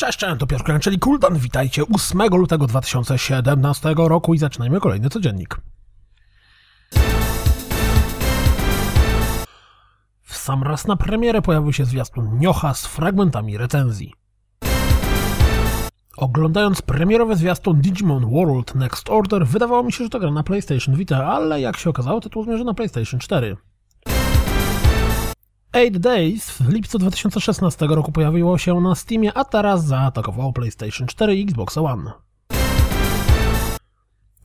Cześć, to Piotr czyli Kuldan. Witajcie 8 lutego 2017 roku i zaczynajmy kolejny codziennik. W sam raz na premierę pojawił się zwiastun Niocha z fragmentami recenzji. Oglądając premierowy zwiastun Digimon World Next Order, wydawało mi się, że to gra na PlayStation Vita, ale jak się okazało, tytuł zmierza na PlayStation 4. 8 Days w lipcu 2016 roku pojawiło się na Steamie, a teraz zaatakowało PlayStation 4 i Xbox One.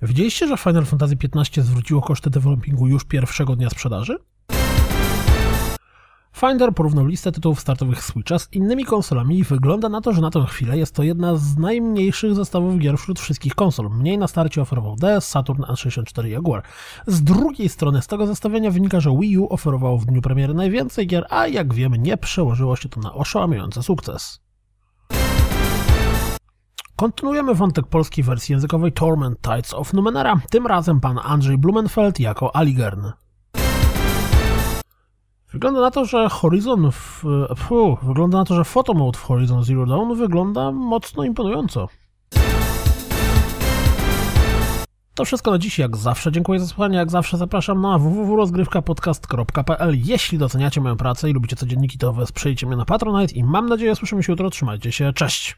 Widzieliście, że Final Fantasy XV zwróciło koszty developingu już pierwszego dnia sprzedaży? Finder porównał listę tytułów startowych Switcha z innymi konsolami i wygląda na to, że na tę chwilę jest to jedna z najmniejszych zestawów gier wśród wszystkich konsol. Mniej na starcie oferował DS, Saturn, N64 i Jaguar. Z drugiej strony z tego zestawienia wynika, że Wii U oferowało w dniu premiery najwięcej gier, a jak wiemy nie przełożyło się to na oszałamiający sukces. Kontynuujemy wątek polskiej wersji językowej Torment Tides of Numenera, tym razem pan Andrzej Blumenfeld jako Aligern. Wygląda na to, że Horizon w, fu, wygląda na to, że photomode w Horizon Zero Dawn wygląda mocno imponująco. To wszystko na dziś, jak zawsze. Dziękuję za słuchanie, jak zawsze zapraszam na www.rozgrywkapodcast.pl Jeśli doceniacie moją pracę i lubicie codzienniki, to wesprzyjcie mnie na Patronite i mam nadzieję słyszymy się jutro. Trzymajcie się, cześć!